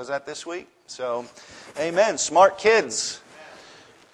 Was that this week? So, amen. Smart kids.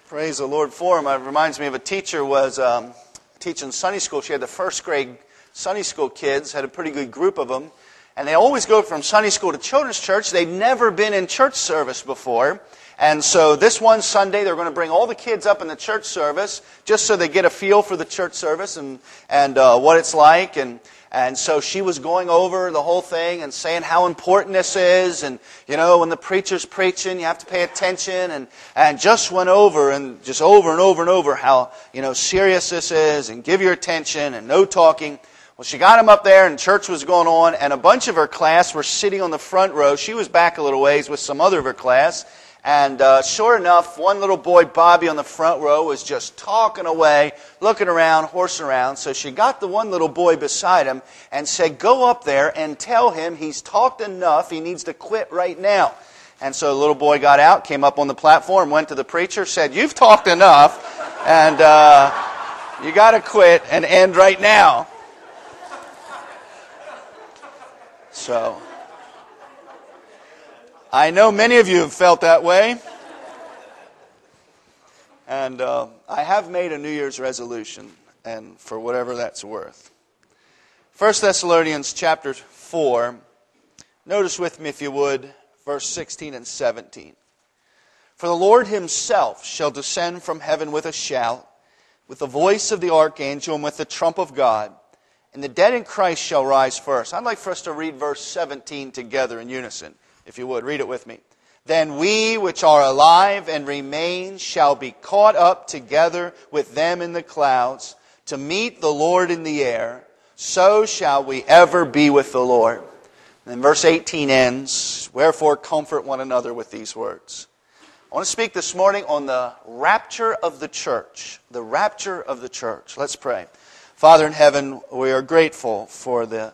Praise the Lord for them. It reminds me of a teacher was um, teaching Sunday school. She had the first grade Sunday school kids, had a pretty good group of them. And they always go from Sunday school to children's church. They'd never been in church service before. And so this one Sunday, they're going to bring all the kids up in the church service just so they get a feel for the church service and, and uh, what it's like. And, and so she was going over the whole thing and saying how important this is. And, you know, when the preacher's preaching, you have to pay attention. And, and just went over and just over and over and over how, you know, serious this is and give your attention and no talking. Well, she got him up there, and church was going on, and a bunch of her class were sitting on the front row. She was back a little ways with some other of her class. And uh, sure enough, one little boy, Bobby, on the front row was just talking away, looking around, horsing around. So she got the one little boy beside him and said, Go up there and tell him he's talked enough. He needs to quit right now. And so the little boy got out, came up on the platform, went to the preacher, said, You've talked enough, and uh, you got to quit and end right now. So, I know many of you have felt that way. And uh, I have made a New Year's resolution, and for whatever that's worth. 1 Thessalonians chapter 4, notice with me, if you would, verse 16 and 17. For the Lord himself shall descend from heaven with a shout, with the voice of the archangel, and with the trump of God and the dead in Christ shall rise first. I'd like for us to read verse 17 together in unison, if you would. Read it with me. Then we which are alive and remain shall be caught up together with them in the clouds to meet the Lord in the air. So shall we ever be with the Lord. And verse 18 ends, Wherefore comfort one another with these words. I want to speak this morning on the rapture of the church. The rapture of the church. Let's pray. Father in heaven, we are grateful for the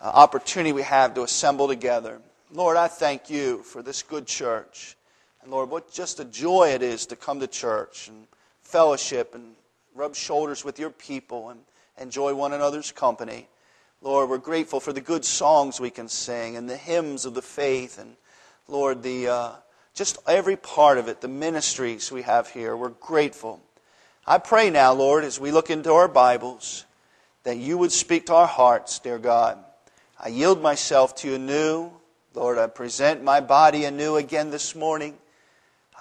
uh, opportunity we have to assemble together. Lord, I thank you for this good church. And Lord, what just a joy it is to come to church and fellowship and rub shoulders with your people and enjoy one another's company. Lord, we're grateful for the good songs we can sing and the hymns of the faith and Lord, the uh, just every part of it, the ministries we have here. We're grateful. I pray now, Lord, as we look into our Bibles, that you would speak to our hearts, dear God. I yield myself to you anew. Lord, I present my body anew again this morning.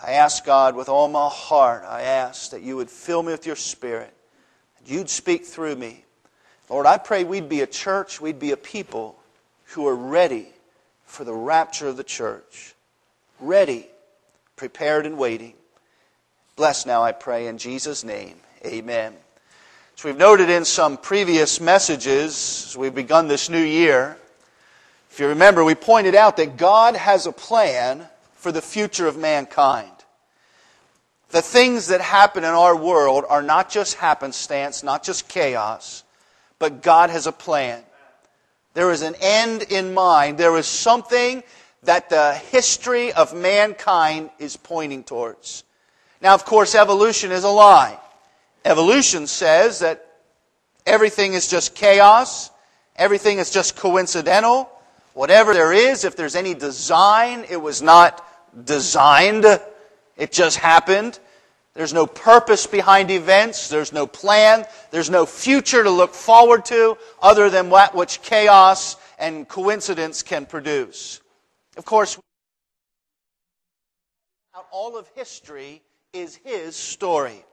I ask God with all my heart, I ask that you would fill me with your spirit. You'd speak through me. Lord, I pray we'd be a church, we'd be a people who are ready for the rapture of the church. Ready, prepared, and waiting. Bless now, I pray, in Jesus' name. Amen. So we've noted in some previous messages as we've begun this new year, if you remember, we pointed out that God has a plan for the future of mankind. The things that happen in our world are not just happenstance, not just chaos, but God has a plan. There is an end in mind. There is something that the history of mankind is pointing towards. Now, of course, evolution is a lie. Evolution says that everything is just chaos, everything is just coincidental. Whatever there is, if there's any design, it was not designed, it just happened. There's no purpose behind events. There's no plan. There's no future to look forward to other than that which chaos and coincidence can produce. Of course, all of history is his story.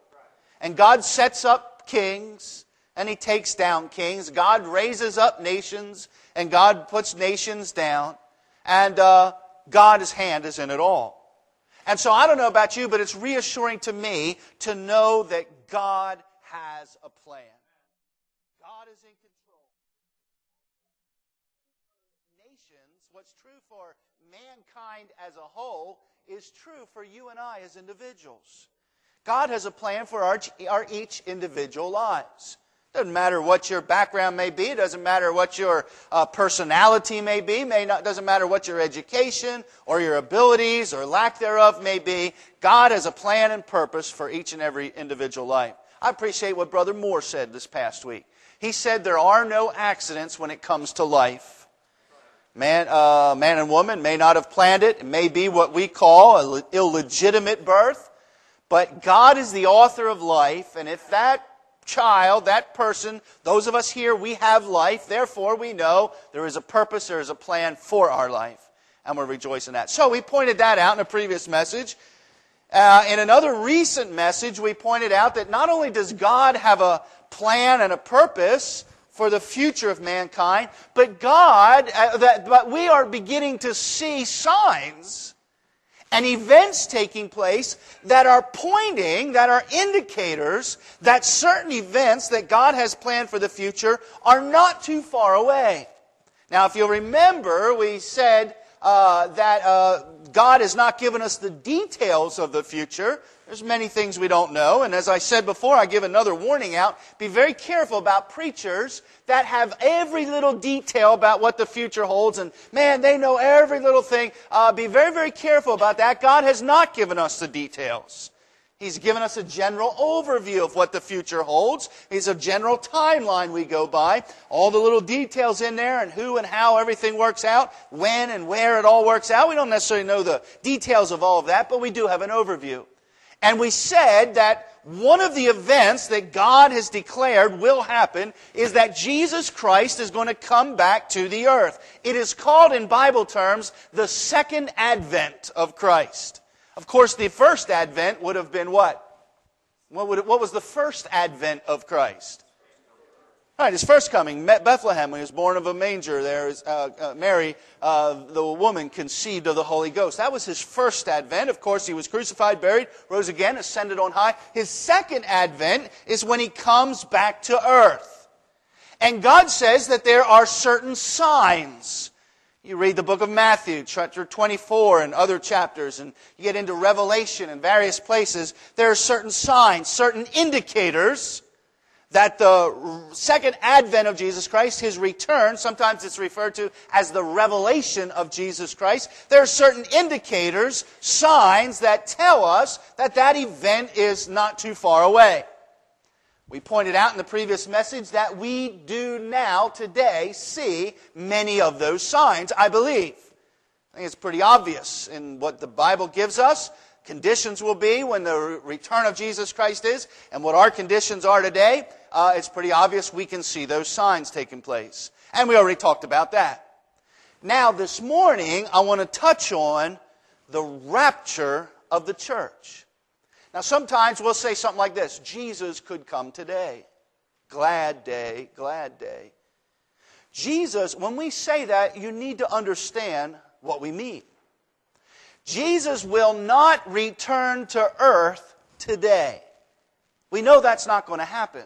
And God sets up kings and he takes down kings. God raises up nations and God puts nations down. And uh, God's hand is in it all. And so I don't know about you, but it's reassuring to me to know that God has a plan. God is in control. Nations, what's true for mankind as a whole is true for you and I as individuals. God has a plan for our, our each individual lives. Doesn't matter what your background may be. Doesn't matter what your uh, personality may be. May not, doesn't matter what your education or your abilities or lack thereof may be. God has a plan and purpose for each and every individual life. I appreciate what Brother Moore said this past week. He said there are no accidents when it comes to life. Man, uh, man and woman may not have planned it. It may be what we call an illegitimate birth. But God is the author of life, and if that child, that person, those of us here, we have life, therefore we know there is a purpose, there is a plan for our life. And we rejoice in that. So we pointed that out in a previous message. Uh, in another recent message, we pointed out that not only does God have a plan and a purpose for the future of mankind, but God, uh, that, but we are beginning to see signs and events taking place that are pointing, that are indicators that certain events that God has planned for the future are not too far away. Now, if you'll remember, we said uh, that uh, God has not given us the details of the future. There's many things we don't know. And as I said before, I give another warning out. Be very careful about preachers that have every little detail about what the future holds. And man, they know every little thing. Uh, be very, very careful about that. God has not given us the details. He's given us a general overview of what the future holds. He's a general timeline we go by. All the little details in there and who and how everything works out, when and where it all works out. We don't necessarily know the details of all of that, but we do have an overview. And we said that one of the events that God has declared will happen is that Jesus Christ is going to come back to the earth. It is called in Bible terms the second advent of Christ. Of course, the first advent would have been what? What, it, what was the first advent of Christ? All right, his first coming, Bethlehem, when he was born of a manger. There is uh, uh, Mary, uh, the woman conceived of the Holy Ghost. That was his first advent. Of course, he was crucified, buried, rose again, ascended on high. His second advent is when he comes back to earth. And God says that there are certain signs you read the book of Matthew, chapter 24, and other chapters, and you get into Revelation and various places. There are certain signs, certain indicators that the second advent of Jesus Christ, his return, sometimes it's referred to as the revelation of Jesus Christ. There are certain indicators, signs that tell us that that event is not too far away. We pointed out in the previous message that we do now, today, see many of those signs, I believe. I think it's pretty obvious in what the Bible gives us. Conditions will be when the return of Jesus Christ is, and what our conditions are today. Uh, it's pretty obvious we can see those signs taking place. And we already talked about that. Now, this morning, I want to touch on the rapture of the church. Now, sometimes we'll say something like this Jesus could come today. Glad day, glad day. Jesus, when we say that, you need to understand what we mean. Jesus will not return to earth today. We know that's not going to happen.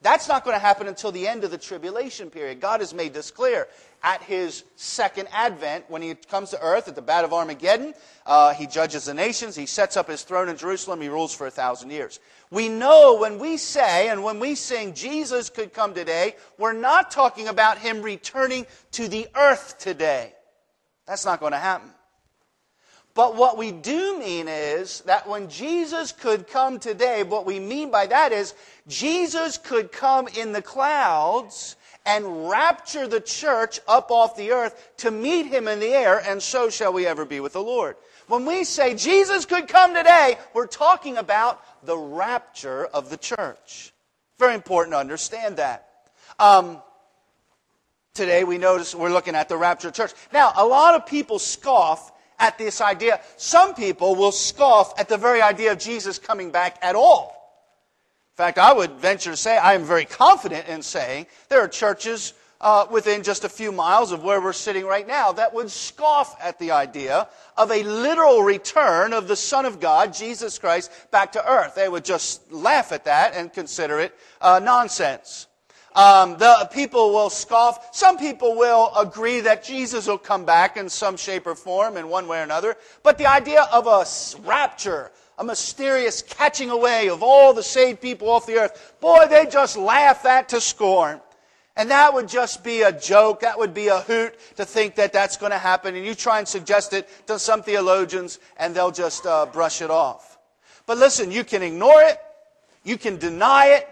That's not going to happen until the end of the tribulation period. God has made this clear. At his second advent, when he comes to earth at the Battle of Armageddon, uh, he judges the nations. He sets up his throne in Jerusalem. He rules for a thousand years. We know when we say and when we sing Jesus could come today, we're not talking about him returning to the earth today. That's not going to happen. But what we do mean is that when Jesus could come today, what we mean by that is Jesus could come in the clouds and rapture the church up off the earth to meet him in the air, and so shall we ever be with the Lord. When we say Jesus could come today, we're talking about the rapture of the church. Very important to understand that. Um, today we notice we're looking at the rapture of church. Now, a lot of people scoff at this idea. Some people will scoff at the very idea of Jesus coming back at all. In fact, I would venture to say, I am very confident in saying, there are churches uh, within just a few miles of where we're sitting right now that would scoff at the idea of a literal return of the Son of God, Jesus Christ, back to earth. They would just laugh at that and consider it uh, nonsense. Um, the people will scoff. Some people will agree that Jesus will come back in some shape or form in one way or another. But the idea of a rapture, a mysterious catching away of all the saved people off the earth, boy, they just laugh that to scorn. And that would just be a joke. That would be a hoot to think that that's going to happen. And you try and suggest it to some theologians and they'll just uh, brush it off. But listen, you can ignore it. You can deny it.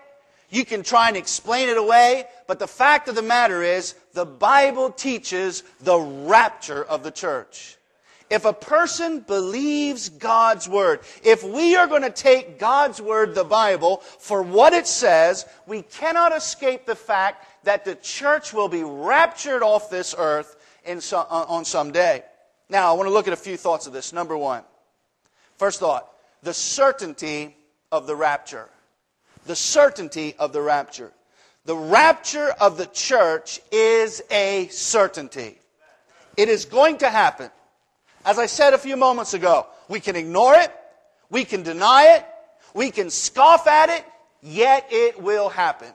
You can try and explain it away, but the fact of the matter is, the Bible teaches the rapture of the church. If a person believes God's Word, if we are going to take God's Word, the Bible, for what it says, we cannot escape the fact that the church will be raptured off this earth some, on some day. Now, I want to look at a few thoughts of this. Number one, first thought, the certainty of the rapture. The certainty of the rapture. The rapture of the church is a certainty. It is going to happen. As I said a few moments ago, we can ignore it, we can deny it, we can scoff at it, yet it will happen.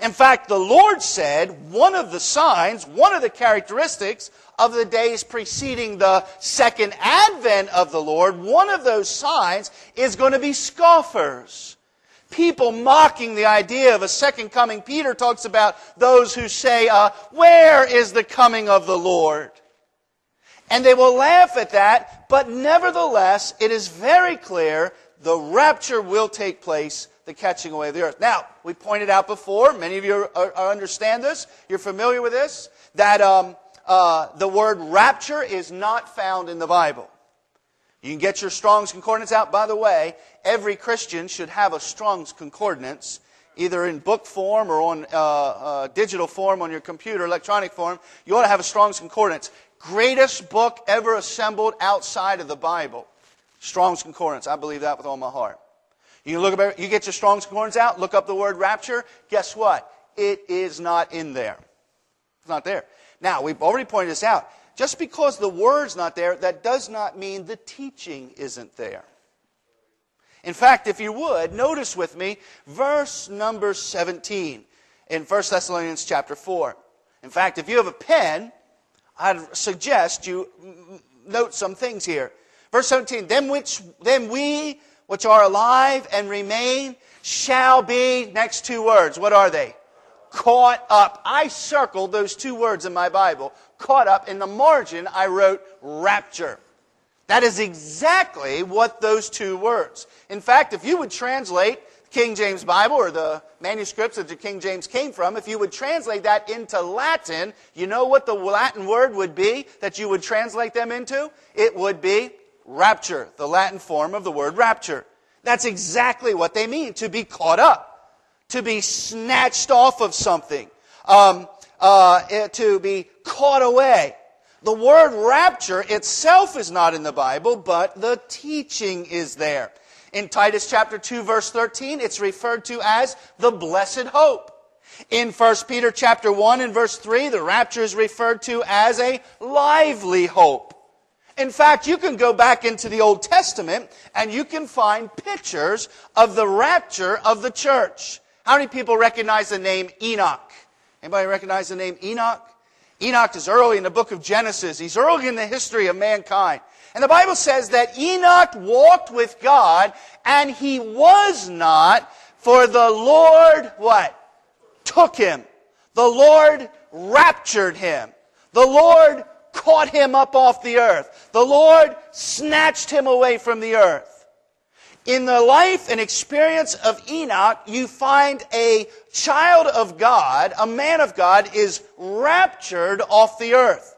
In fact, the Lord said one of the signs, one of the characteristics of the days preceding the second advent of the Lord, one of those signs is going to be scoffers. People mocking the idea of a second coming. Peter talks about those who say, uh, Where is the coming of the Lord? And they will laugh at that, but nevertheless, it is very clear the rapture will take place, the catching away of the earth. Now, we pointed out before, many of you are, are, understand this, you're familiar with this, that um, uh, the word rapture is not found in the Bible. You can get your Strong's Concordance out. By the way, every Christian should have a Strong's Concordance, either in book form or on uh, uh, digital form on your computer, electronic form. You ought to have a Strong's Concordance greatest book ever assembled outside of the Bible. Strong's Concordance. I believe that with all my heart. You look up, you get your Strong's Concordance out, look up the word rapture. Guess what? It is not in there. It's not there. Now, we've already pointed this out. Just because the word's not there, that does not mean the teaching isn't there. In fact, if you would, notice with me verse number 17 in 1 Thessalonians chapter 4. In fact, if you have a pen, I'd suggest you note some things here. Verse 17, then, which, then we which are alive and remain shall be, next two words, what are they? Caught up. I circled those two words in my Bible. Caught up. In the margin, I wrote rapture. That is exactly what those two words. In fact, if you would translate King James Bible or the manuscripts that the King James came from, if you would translate that into Latin, you know what the Latin word would be that you would translate them into? It would be rapture, the Latin form of the word rapture. That's exactly what they mean, to be caught up, to be snatched off of something, um, uh, eh, to be caught away. The word rapture itself is not in the Bible, but the teaching is there. In Titus chapter 2 verse 13, it's referred to as the blessed hope. In 1 Peter chapter 1 and verse 3, the rapture is referred to as a lively hope. In fact, you can go back into the Old Testament and you can find pictures of the rapture of the church. How many people recognize the name Enoch? Anybody recognize the name Enoch? Enoch is early in the book of Genesis. He's early in the history of mankind. And the Bible says that Enoch walked with God and he was not, for the Lord, what? Took him. The Lord raptured him. The Lord caught him up off the earth. The Lord snatched him away from the earth. In the life and experience of Enoch, you find a child of God, a man of God, is raptured off the earth.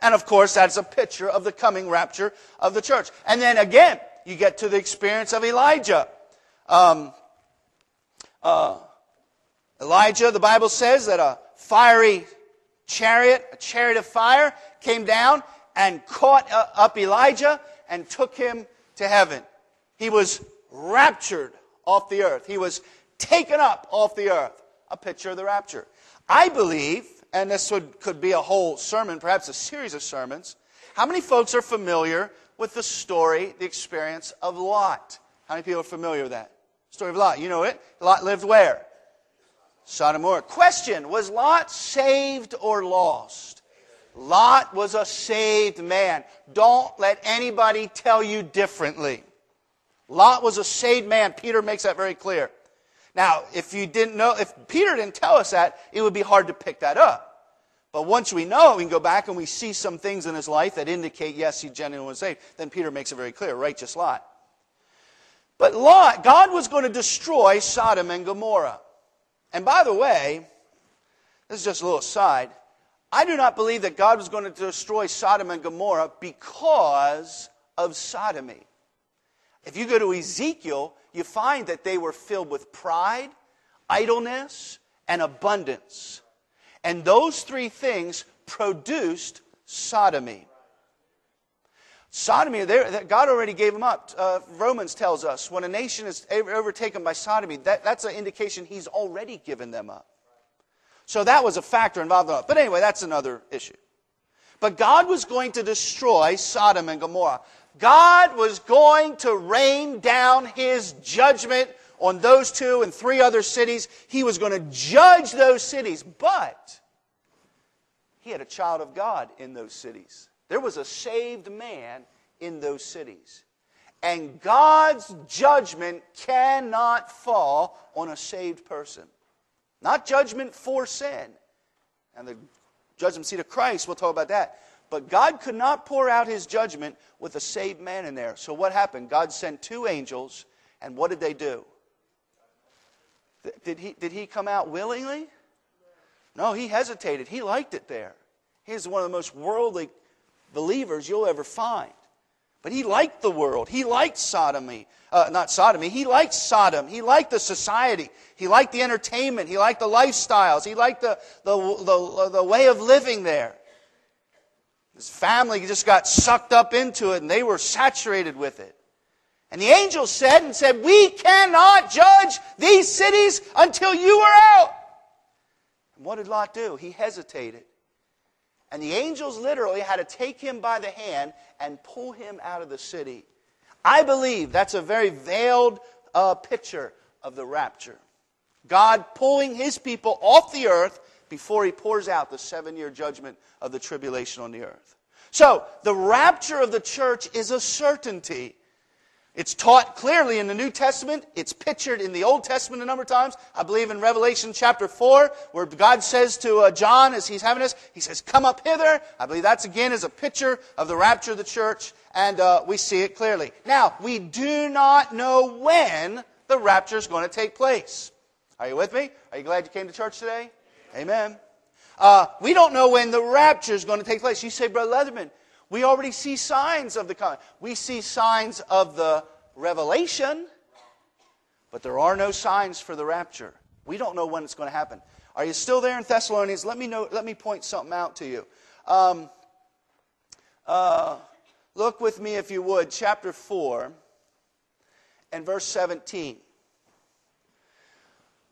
And of course, that's a picture of the coming rapture of the church. And then again, you get to the experience of Elijah. Um, uh, Elijah, the Bible says that a fiery chariot, a chariot of fire, came down and caught up Elijah and took him to heaven. He was raptured off the earth. He was taken up off the earth. A picture of the rapture. I believe and this would, could be a whole sermon, perhaps a series of sermons. How many folks are familiar with the story, the experience of Lot? How many people are familiar with that? Story of Lot. You know it. Lot lived where? Sodom Gomorrah. Question Was Lot saved or lost? Lot was a saved man. Don't let anybody tell you differently. Lot was a saved man. Peter makes that very clear. Now, if you didn't know, if Peter didn't tell us that, it would be hard to pick that up. But once we know, we can go back and we see some things in his life that indicate, yes, he genuinely was saved. Then Peter makes it very clear, righteous Lot. But Lot, God was going to destroy Sodom and Gomorrah. And by the way, this is just a little aside. I do not believe that God was going to destroy Sodom and Gomorrah because of sodomy. If you go to Ezekiel, you find that they were filled with pride, idleness, and abundance. And those three things produced sodomy. Sodomy, God already gave them up. Uh, Romans tells us when a nation is overtaken by sodomy, that, that's an indication he's already given them up. So that was a factor involved in. But anyway, that's another issue. But God was going to destroy Sodom and Gomorrah. God was going to rain down his judgment on those two and three other cities. He was going to judge those cities. But he had a child of God in those cities. There was a saved man in those cities. And God's judgment cannot fall on a saved person. Not judgment for sin. And the judgment seat of Christ, we'll talk about that. But God could not pour out his judgment with a saved man in there. So what happened? God sent two angels, and what did they do? Did he, did he come out willingly? No, he hesitated. He liked it there. He's one of the most worldly believers you'll ever find. But he liked the world. He liked sodomy. Uh, not sodomy. He liked Sodom. He liked the society. He liked the entertainment. He liked the lifestyles. He liked the, the, the, the way of living there. His family just got sucked up into it and they were saturated with it. And the angel said and said, We cannot judge these cities until you are out. And what did Lot do? He hesitated. And the angels literally had to take him by the hand and pull him out of the city. I believe that's a very veiled uh, picture of the rapture. God pulling his people off the earth before he pours out the seven year judgment of the tribulation on the earth. So, the rapture of the church is a certainty. It's taught clearly in the New Testament. It's pictured in the Old Testament a number of times. I believe in Revelation chapter 4, where God says to uh, John as he's having this, he says, Come up hither. I believe that's again is a picture of the rapture of the church, and uh, we see it clearly. Now, we do not know when the rapture is going to take place. Are you with me? Are you glad you came to church today? Amen. Uh, we don't know when the rapture is going to take place. You say, Brother Leatherman, we already see signs of the coming. We see signs of the revelation, but there are no signs for the rapture. We don't know when it's going to happen. Are you still there in Thessalonians? Let me know. Let me point something out to you. Um, uh, look with me, if you would, chapter four and verse seventeen.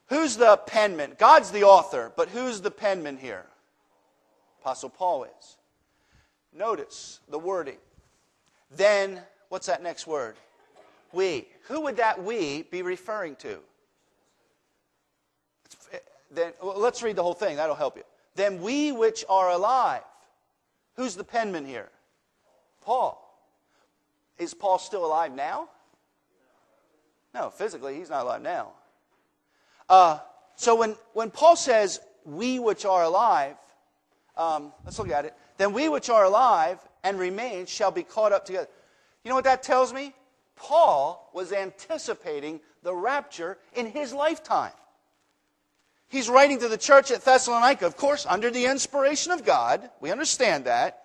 Who's the penman? God's the author, but who's the penman here? Apostle Paul is. Notice the wording. Then, what's that next word? We. Who would that we be referring to? Then let's read the whole thing. That'll help you. Then we which are alive. Who's the penman here? Paul. Is Paul still alive now? No, physically, he's not alive now. Uh, so when, when Paul says, we which are alive, um, let's look at it then we which are alive and remain shall be caught up together. You know what that tells me? Paul was anticipating the rapture in his lifetime. He's writing to the church at Thessalonica, of course, under the inspiration of God. We understand that.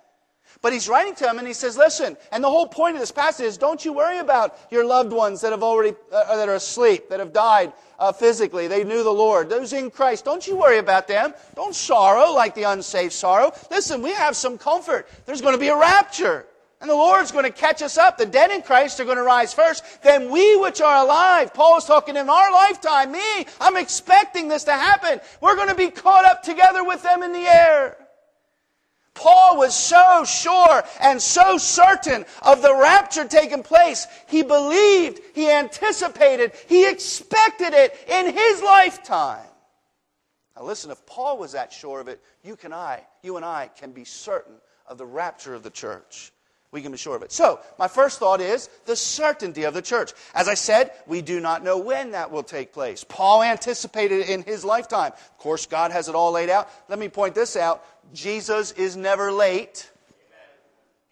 But he's writing to them and he says, listen, and the whole point of this passage is don't you worry about your loved ones that have already, uh, that are asleep, that have died uh, physically. They knew the Lord. Those in Christ. Don't you worry about them. Don't sorrow like the unsaved sorrow. Listen, we have some comfort. There's going to be a rapture. And the Lord's going to catch us up. The dead in Christ are going to rise first. Then we which are alive, Paul is talking in our lifetime, me, I'm expecting this to happen. We're going to be caught up together with them in the air. Paul was so sure and so certain of the rapture taking place. He believed, he anticipated, he expected it in his lifetime. Now listen, if Paul was that sure of it, you can I, you and I can be certain of the rapture of the church. We can be sure of it. So, my first thought is the certainty of the church. As I said, we do not know when that will take place. Paul anticipated it in his lifetime. Of course, God has it all laid out. Let me point this out Jesus is never late.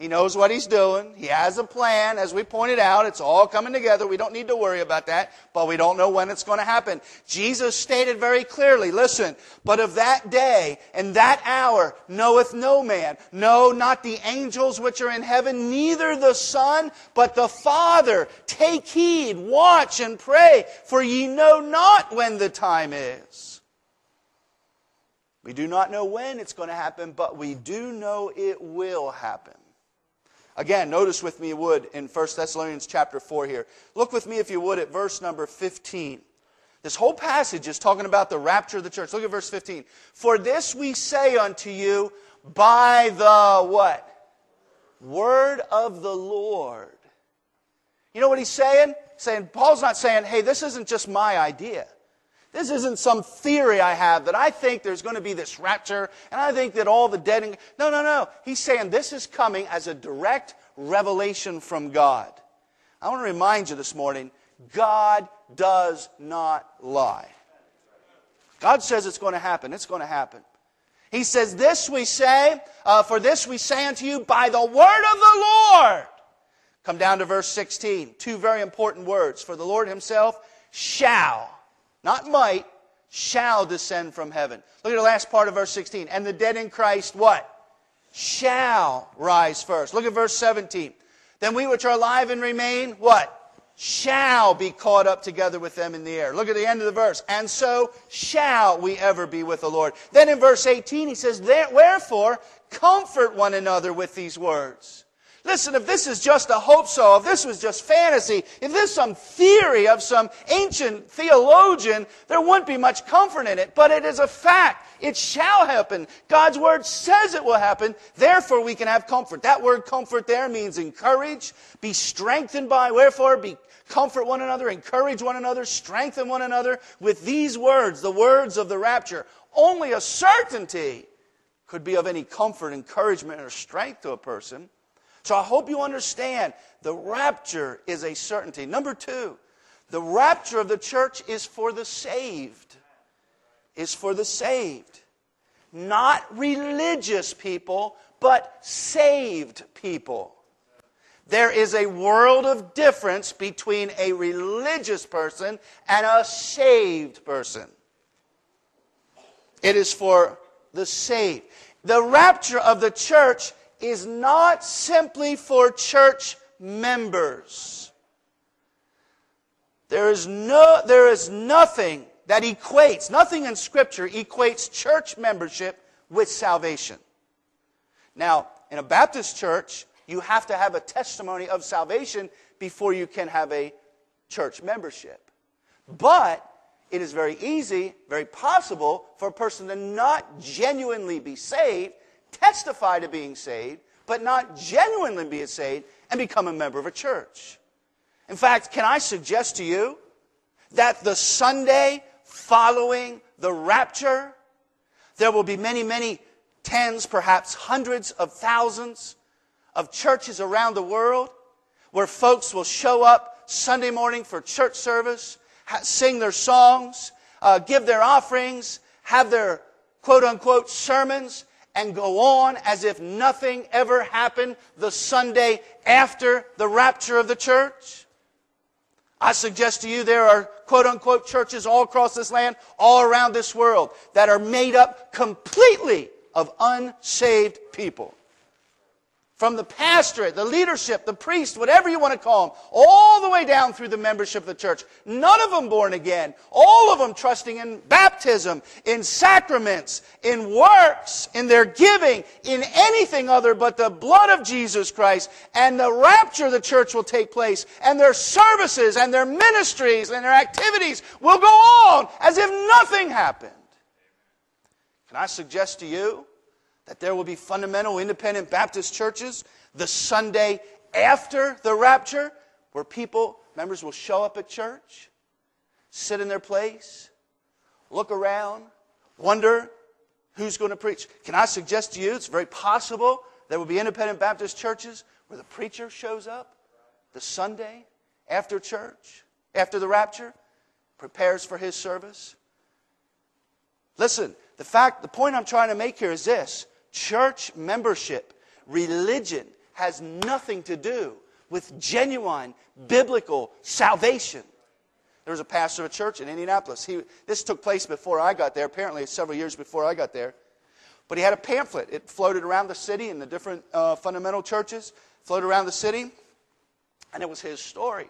He knows what he's doing. He has a plan. As we pointed out, it's all coming together. We don't need to worry about that, but we don't know when it's going to happen. Jesus stated very clearly, listen, but of that day and that hour knoweth no man, no, not the angels which are in heaven, neither the Son, but the Father. Take heed, watch and pray, for ye know not when the time is. We do not know when it's going to happen, but we do know it will happen. Again, notice with me, would, in 1 Thessalonians chapter 4 here. Look with me, if you would, at verse number 15. This whole passage is talking about the rapture of the church. Look at verse 15. For this we say unto you by the what? Word of the Lord. You know what he's saying? Saying, Paul's not saying, hey, this isn't just my idea. This isn't some theory I have that I think there's going to be this rapture and I think that all the dead. And... No, no, no. He's saying this is coming as a direct revelation from God. I want to remind you this morning God does not lie. God says it's going to happen. It's going to happen. He says, This we say, uh, for this we say unto you by the word of the Lord. Come down to verse 16. Two very important words. For the Lord himself shall not might, shall descend from heaven. Look at the last part of verse 16. And the dead in Christ, what? Shall rise first. Look at verse 17. Then we which are alive and remain, what? Shall be caught up together with them in the air. Look at the end of the verse. And so shall we ever be with the Lord. Then in verse 18 he says, Wherefore comfort one another with these words. Listen, if this is just a hope so, if this was just fantasy, if this is some theory of some ancient theologian, there wouldn't be much comfort in it. But it is a fact. It shall happen. God's word says it will happen. Therefore, we can have comfort. That word comfort there means encourage, be strengthened by. Wherefore, be comfort one another, encourage one another, strengthen one another with these words, the words of the rapture. Only a certainty could be of any comfort, encouragement, or strength to a person. So I hope you understand the rapture is a certainty. Number two, the rapture of the church is for the saved. Is for the saved. Not religious people, but saved people. There is a world of difference between a religious person and a saved person. It is for the saved. The rapture of the church is not simply for church members. There is, no, there is nothing that equates, nothing in Scripture equates church membership with salvation. Now, in a Baptist church, you have to have a testimony of salvation before you can have a church membership. But it is very easy, very possible for a person to not genuinely be saved testify to being saved, but not genuinely be saved and become a member of a church. In fact, can I suggest to you that the Sunday following the rapture, there will be many, many tens, perhaps hundreds of thousands of churches around the world where folks will show up Sunday morning for church service, sing their songs, uh, give their offerings, have their quote unquote sermons, and go on as if nothing ever happened the Sunday after the rapture of the church? I suggest to you there are quote unquote churches all across this land, all around this world, that are made up completely of unsaved people from the pastorate, the leadership, the priest, whatever you want to call them, all the way down through the membership of the church. None of them born again. All of them trusting in baptism, in sacraments, in works, in their giving, in anything other but the blood of Jesus Christ. And the rapture of the church will take place. And their services and their ministries and their activities will go on as if nothing happened. Can I suggest to you that there will be fundamental independent Baptist churches the Sunday after the rapture where people, members will show up at church, sit in their place, look around, wonder who's going to preach. Can I suggest to you it's very possible there will be independent Baptist churches where the preacher shows up the Sunday after church, after the rapture, prepares for his service? Listen, the fact, the point I'm trying to make here is this church membership, religion, has nothing to do with genuine biblical salvation. There was a pastor of a church in Indianapolis. He, this took place before I got there, apparently several years before I got there. But he had a pamphlet. It floated around the city in the different uh, fundamental churches, floated around the city, and it was his story.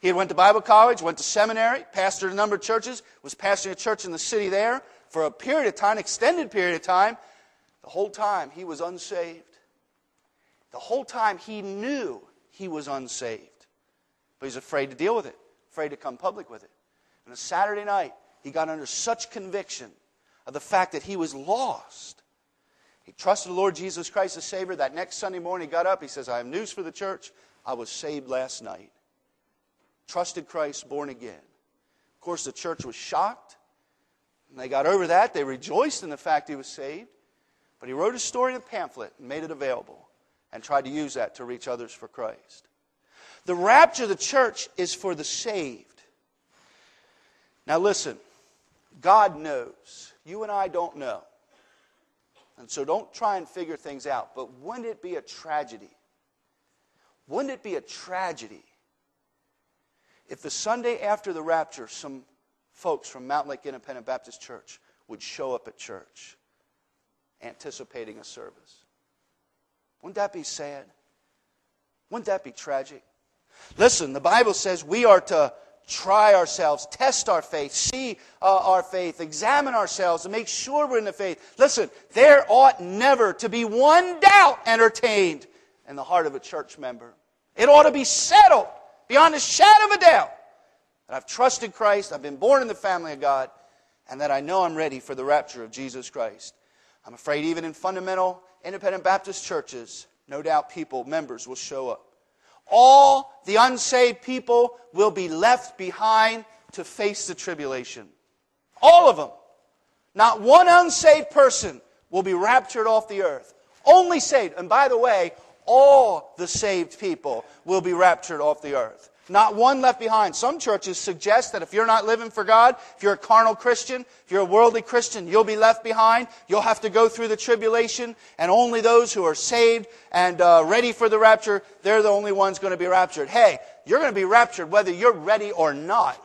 He had went to Bible college, went to seminary, pastored a number of churches, was pastoring a church in the city there for a period of time, extended period of time. The whole time he was unsaved. The whole time he knew he was unsaved. But he's afraid to deal with it, afraid to come public with it. And a Saturday night, he got under such conviction of the fact that he was lost. He trusted the Lord Jesus Christ as Savior. That next Sunday morning, he got up. He says, I have news for the church. I was saved last night trusted Christ, born again. Of course, the church was shocked. And they got over that. They rejoiced in the fact he was saved. But he wrote a story in a pamphlet and made it available and tried to use that to reach others for Christ. The rapture of the church is for the saved. Now, listen, God knows. You and I don't know. And so don't try and figure things out. But wouldn't it be a tragedy? Wouldn't it be a tragedy if the Sunday after the rapture, some folks from Mountain Lake Independent Baptist Church would show up at church anticipating a service. Wouldn't that be sad? Wouldn't that be tragic? Listen, the Bible says we are to try ourselves, test our faith, see uh, our faith, examine ourselves, and make sure we're in the faith. Listen, there ought never to be one doubt entertained in the heart of a church member. It ought to be settled beyond a shadow of a doubt that I've trusted Christ, I've been born in the family of God, and that I know I'm ready for the rapture of Jesus Christ. I'm afraid even in fundamental independent Baptist churches, no doubt people, members, will show up. All the unsaved people will be left behind to face the tribulation. All of them. Not one unsaved person will be raptured off the earth. Only saved. And by the way, all the saved people will be raptured off the earth. Not one left behind. Some churches suggest that if you're not living for God, if you're a carnal Christian, if you're a worldly Christian, you'll be left behind. You'll have to go through the tribulation, and only those who are saved and uh, ready for the rapture, they're the only ones going to be raptured. Hey, you're going to be raptured whether you're ready or not.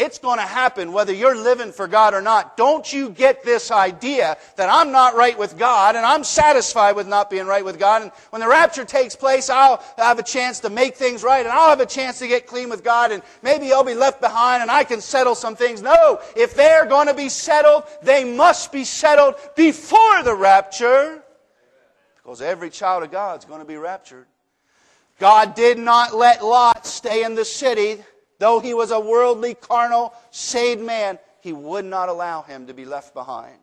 It's going to happen whether you're living for God or not. Don't you get this idea that I'm not right with God and I'm satisfied with not being right with God. And when the rapture takes place, I'll have a chance to make things right and I'll have a chance to get clean with God and maybe I'll be left behind and I can settle some things. No, if they're going to be settled, they must be settled before the rapture because every child of God is going to be raptured. God did not let Lot stay in the city Though he was a worldly, carnal, saved man, he would not allow him to be left behind.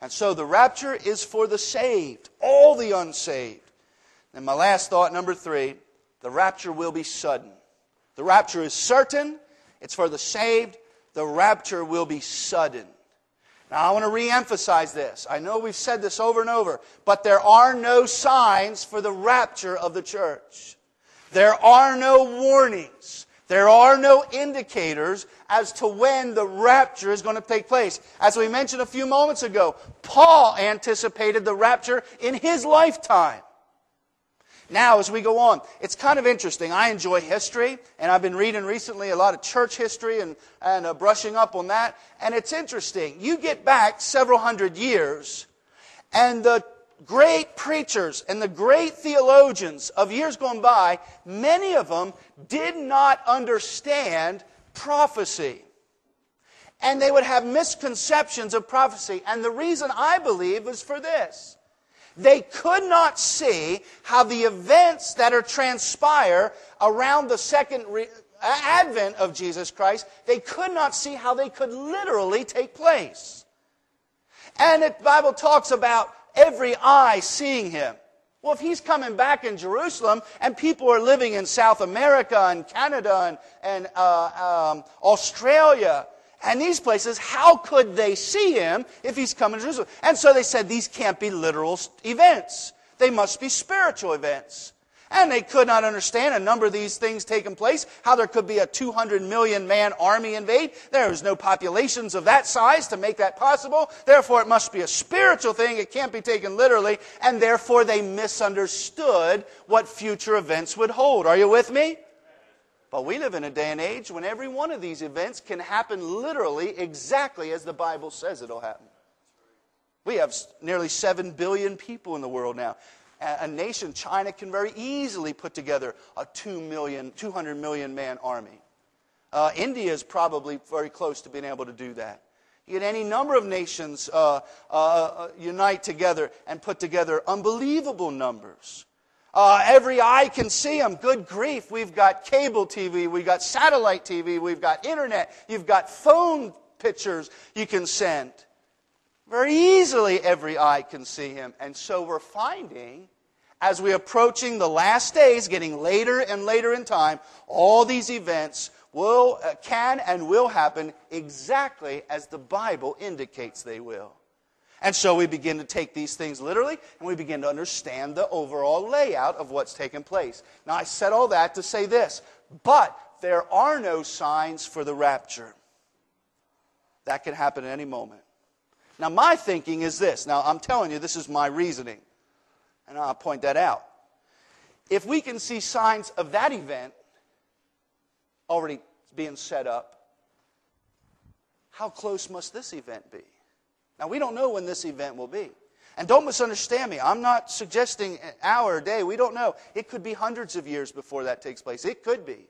And so the rapture is for the saved, all the unsaved. And my last thought, number three, the rapture will be sudden. The rapture is certain, it's for the saved, the rapture will be sudden. Now, I want to re emphasize this. I know we've said this over and over, but there are no signs for the rapture of the church. There are no warnings. There are no indicators as to when the rapture is going to take place. As we mentioned a few moments ago, Paul anticipated the rapture in his lifetime. Now, as we go on, it's kind of interesting. I enjoy history, and I've been reading recently a lot of church history and, and uh, brushing up on that. And it's interesting. You get back several hundred years, and the great preachers and the great theologians of years gone by, many of them did not understand prophecy. And they would have misconceptions of prophecy. And the reason I believe is for this. They could not see how the events that are transpire around the second re- advent of Jesus Christ, they could not see how they could literally take place. And the Bible talks about every eye seeing him. Well, if he's coming back in Jerusalem and people are living in South America and Canada and, and uh, um, Australia and these places, how could they see him if he's coming to Jerusalem? And so they said these can't be literal events. They must be spiritual events. And they could not understand a number of these things taking place, how there could be a 200 million man army invade. There was no populations of that size to make that possible. Therefore, it must be a spiritual thing. It can't be taken literally. And therefore, they misunderstood what future events would hold. Are you with me? But we live in a day and age when every one of these events can happen literally exactly as the Bible says it'll happen. We have nearly 7 billion people in the world now. A nation, China, can very easily put together a 2 million, 200 million man army. Uh, India is probably very close to being able to do that. You get any number of nations uh, uh, uh unite together and put together unbelievable numbers. Uh, every eye can see them. Good grief. We've got cable TV, we've got satellite TV, we've got internet, you've got phone pictures you can send. Very easily, every eye can see him. And so we're finding, as we're approaching the last days, getting later and later in time, all these events will, uh, can and will happen exactly as the Bible indicates they will. And so we begin to take these things literally and we begin to understand the overall layout of what's taken place. Now, I said all that to say this, but there are no signs for the rapture. That can happen at any moment. Now, my thinking is this. Now, I'm telling you, this is my reasoning, and I'll point that out. If we can see signs of that event already being set up, how close must this event be? Now, we don't know when this event will be. And don't misunderstand me. I'm not suggesting an hour or day. We don't know. It could be hundreds of years before that takes place. It could be.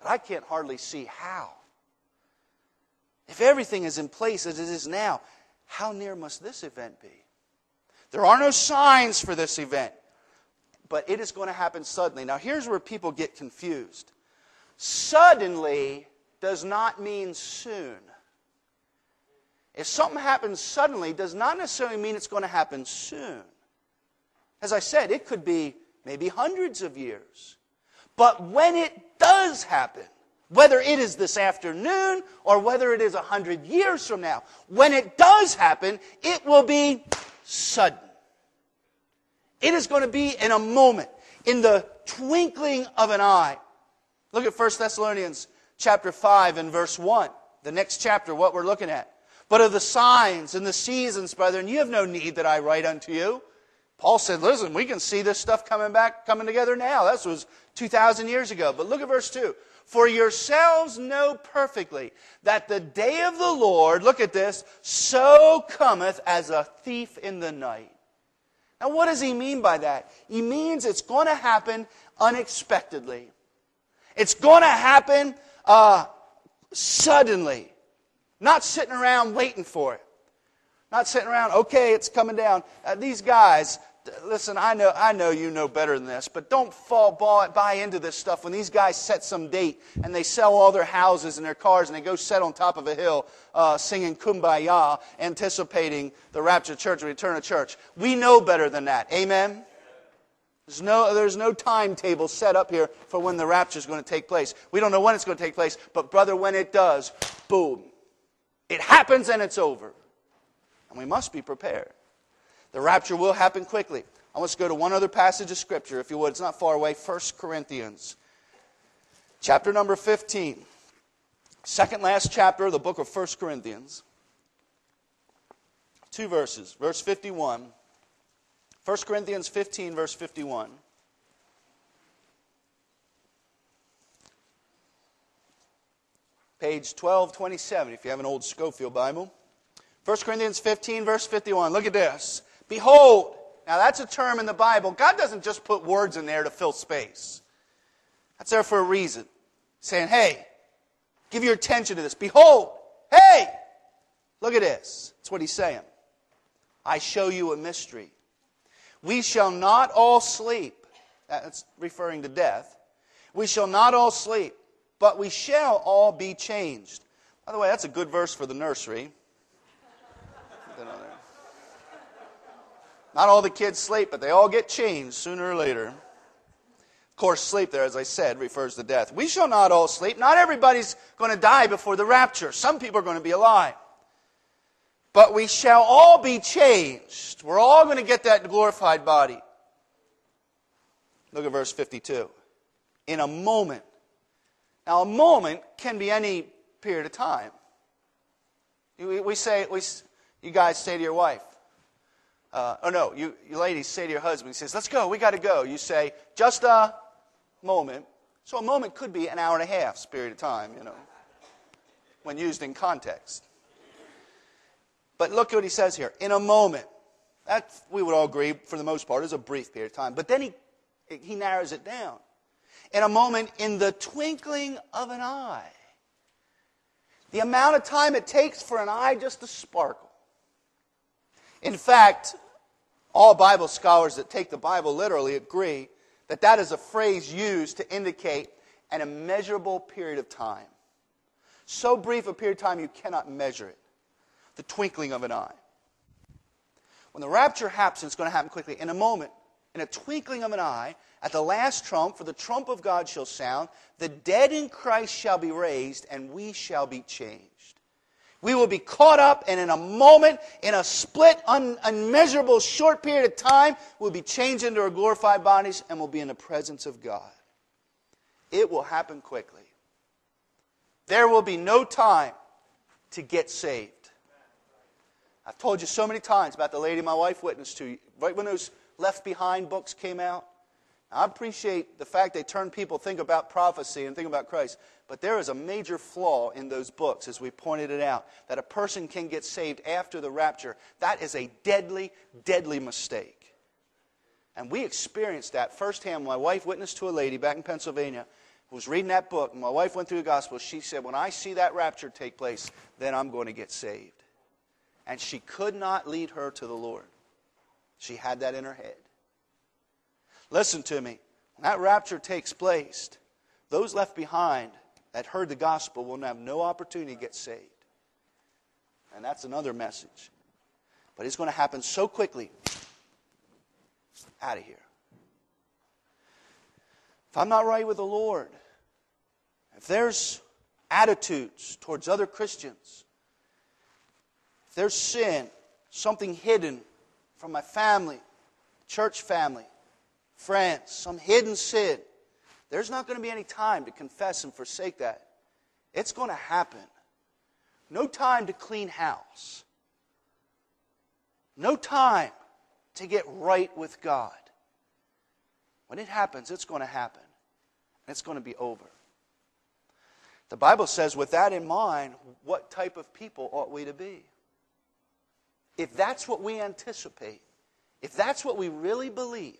But I can't hardly see how. If everything is in place as it is now, how near must this event be? There are no signs for this event, but it is going to happen suddenly. Now, here's where people get confused. Suddenly does not mean soon. If something happens suddenly, does not necessarily mean it's going to happen soon. As I said, it could be maybe hundreds of years. But when it does happen, whether it is this afternoon or whether it is a hundred years from now, when it does happen, it will be sudden. It is going to be in a moment, in the twinkling of an eye. Look at 1 Thessalonians chapter 5 and verse 1. The next chapter, what we're looking at but of the signs and the seasons, brethren, you have no need that I write unto you. Paul said, listen, we can see this stuff coming back, coming together now. That was 2,000 years ago. But look at verse 2. For yourselves know perfectly that the day of the Lord, look at this, so cometh as a thief in the night. Now, what does he mean by that? He means it's going to happen unexpectedly. It's going to happen uh, suddenly. Not sitting around waiting for it. Not sitting around, okay, it's coming down. Uh, these guys, listen, I know, I know you know better than this, but don't fall buy into this stuff when these guys set some date and they sell all their houses and their cars and they go sit on top of a hill uh, singing kumbaya, anticipating the rapture church, the return of church. We know better than that. Amen? There's no, there's no timetable set up here for when the rapture is going to take place. We don't know when it's going to take place, but brother, when it does, boom, it happens and it's over. And we must be prepared. The rapture will happen quickly. I want to go to one other passage of Scripture, if you would. It's not far away. 1 Corinthians, chapter number 15. Second last chapter of the book of 1 Corinthians. Two verses. Verse 51. 1 Corinthians 15, verse 51. page 1227, if you have an old Scofield Bible. 1 Corinthians 15, verse 51. Look at this. Behold, now that's a term in the Bible. God doesn't just put words in there to fill space. That's there for a reason. Saying, hey, give your attention to this. Behold, hey, look at this. That's what he's saying. I show you a mystery. We shall not all sleep. That's referring to death. We shall not all sleep but we shall all be changed. By the way, that's a good verse for the nursery. Not all the kids sleep, but they all get changed sooner or later. Of course, sleep there, as I said, refers to death. We shall not all sleep. Not everybody's going to die before the rapture. Some people are going to be alive. But we shall all be changed. We're all going to get that glorified body. Look at verse 52. In a moment. Now, a moment can be any period of time. We, say, we, you guys say to your wife, uh, oh no, you, you ladies say to your husband, he says, let's go, we got to go. You say, just a moment. So a moment could be an hour and a half period of time, you know, when used in context. But look at what he says here. In a moment. That, we would all agree, for the most part, is a brief period of time. But then he, he narrows it down. In a moment, in the twinkling of an eye. The amount of time it takes for an eye just to sparkle. In fact, all Bible scholars that take the Bible literally agree that that is a phrase used to indicate an immeasurable period of time. So brief a period of time you cannot measure it. The twinkling of an eye. When the rapture happens, it's going to happen quickly. In a moment, in a twinkling of an eye, at the last trump, for the trump of God shall sound, the dead in Christ shall be raised, and we shall be changed. We will be caught up, and in a moment, in a split, un- unmeasurable, short period of time, we'll be changed into our glorified bodies and we'll be in the presence of God. It will happen quickly. There will be no time to get saved. I've told you so many times about the lady my wife witnessed to. Right when those Left Behind books came out, I appreciate the fact they turn people think about prophecy and think about Christ, but there is a major flaw in those books, as we pointed it out, that a person can get saved after the rapture. That is a deadly, deadly mistake. And we experienced that firsthand. My wife witnessed to a lady back in Pennsylvania who was reading that book. and My wife went through the gospel. She said, When I see that rapture take place, then I'm going to get saved. And she could not lead her to the Lord. She had that in her head. Listen to me. When that rapture takes place, those left behind that heard the gospel will have no opportunity to get saved. And that's another message. But it's going to happen so quickly. Out of here. If I'm not right with the Lord, if there's attitudes towards other Christians, if there's sin, something hidden from my family, church family, friends, some hidden sin, there's not going to be any time to confess and forsake that. It's going to happen. No time to clean house. No time to get right with God. When it happens, it's going to happen. And it's going to be over. The Bible says, with that in mind, what type of people ought we to be? If that's what we anticipate, if that's what we really believe,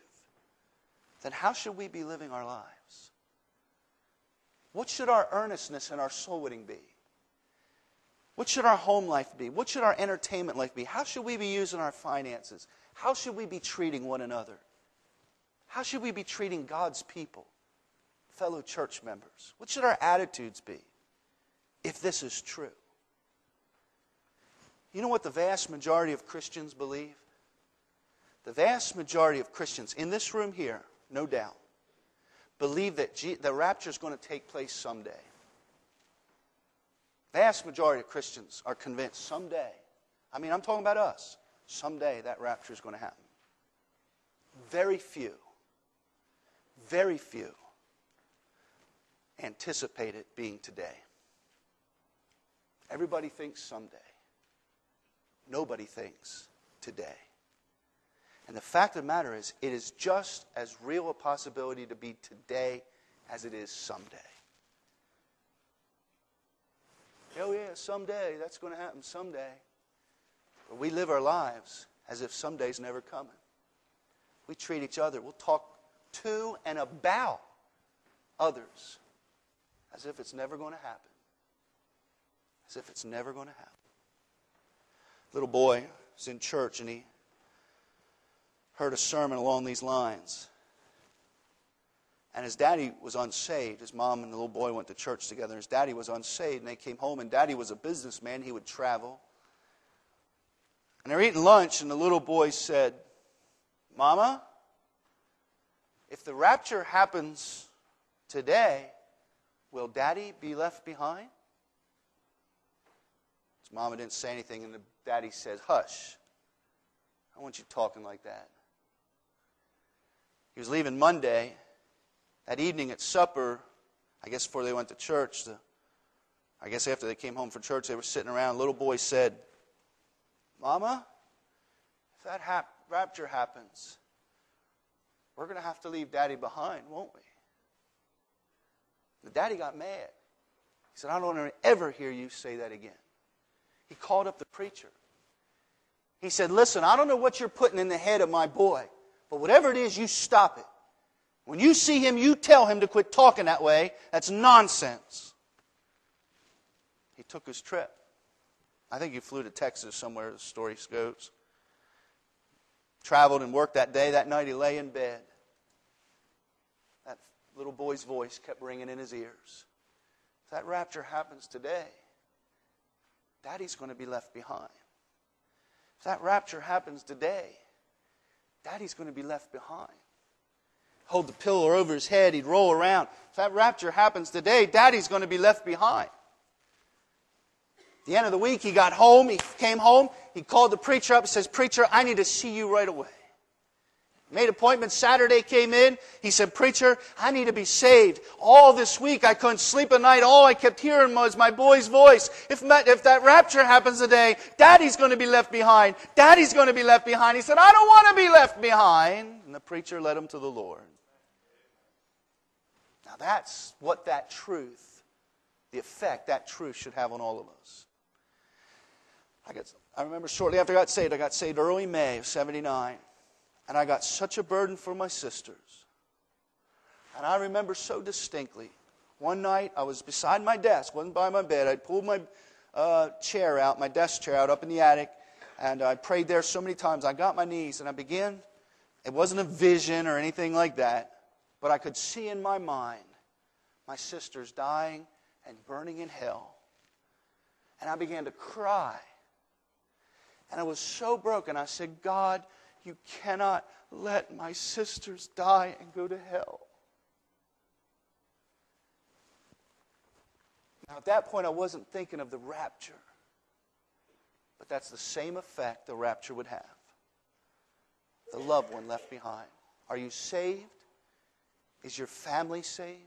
then how should we be living our lives? What should our earnestness and our soul winning be? What should our home life be? What should our entertainment life be? How should we be using our finances? How should we be treating one another? How should we be treating God's people, fellow church members? What should our attitudes be if this is true? You know what the vast majority of Christians believe? The vast majority of Christians in this room here no doubt, believe that G- the rapture is going to take place someday. Vast majority of Christians are convinced someday. I mean, I'm talking about us. Someday that rapture is going to happen. Very few, very few anticipate it being today. Everybody thinks someday. Nobody thinks today. And the fact of the matter is, it is just as real a possibility to be today as it is someday. Oh, yeah, someday. That's going to happen someday. But we live our lives as if someday's never coming. We treat each other, we'll talk to and about others as if it's never going to happen. As if it's never going to happen. Little boy was in church and he heard a sermon along these lines. And his daddy was unsaved. His mom and the little boy went to church together. His daddy was unsaved, and they came home, and daddy was a businessman. He would travel. And they're eating lunch, and the little boy said, Mama, if the rapture happens today, will daddy be left behind? His mama didn't say anything, and the daddy said, Hush. I want you talking like that. He was leaving Monday, that evening at supper, I guess before they went to church, the, I guess after they came home from church, they were sitting around. Little boy said, Mama, if that hap- rapture happens, we're going to have to leave Daddy behind, won't we? The daddy got mad. He said, I don't want to ever hear you say that again. He called up the preacher. He said, Listen, I don't know what you're putting in the head of my boy, but whatever it is, you stop it. When you see him, you tell him to quit talking that way. That's nonsense. He took his trip. I think he flew to Texas somewhere, the story goes. Traveled and worked that day. That night he lay in bed. That little boy's voice kept ringing in his ears. If that rapture happens today, Daddy's going to be left behind. If that rapture happens today, Daddy's going to be left behind. Hold the pillow over his head, he'd roll around. If that rapture happens today, Daddy's going to be left behind. the end of the week, he got home, he came home, he called the preacher up, says, Preacher, I need to see you right away. Made appointment Saturday, came in. He said, Preacher, I need to be saved. All this week I couldn't sleep at night. All I kept hearing was my boy's voice. If, if that rapture happens today, Daddy's going to be left behind. Daddy's going to be left behind. He said, I don't want to be left behind. And the preacher led him to the Lord. Now that's what that truth, the effect that truth should have on all of us. I, got, I remember shortly after I got saved, I got saved early May of 79. And I got such a burden for my sisters. And I remember so distinctly. One night, I was beside my desk, wasn't by my bed. I pulled my uh, chair out, my desk chair out up in the attic, and I prayed there so many times. I got my knees and I began. It wasn't a vision or anything like that, but I could see in my mind my sisters dying and burning in hell. And I began to cry. And I was so broken. I said, God, you cannot let my sisters die and go to hell. Now, at that point, I wasn't thinking of the rapture, but that's the same effect the rapture would have the loved one left behind. Are you saved? Is your family saved?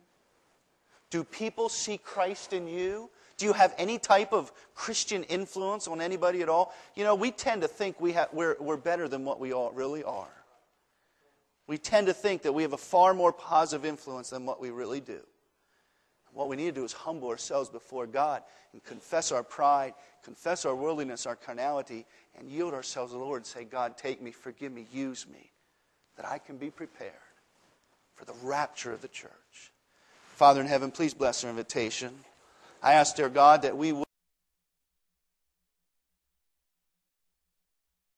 Do people see Christ in you? Do you have any type of Christian influence on anybody at all? You know, we tend to think we have, we're, we're better than what we all really are. We tend to think that we have a far more positive influence than what we really do. What we need to do is humble ourselves before God and confess our pride, confess our worldliness, our carnality, and yield ourselves to the Lord and say, God, take me, forgive me, use me, that I can be prepared for the rapture of the church. Father in heaven, please bless our invitation. I ask, dear God, that we would.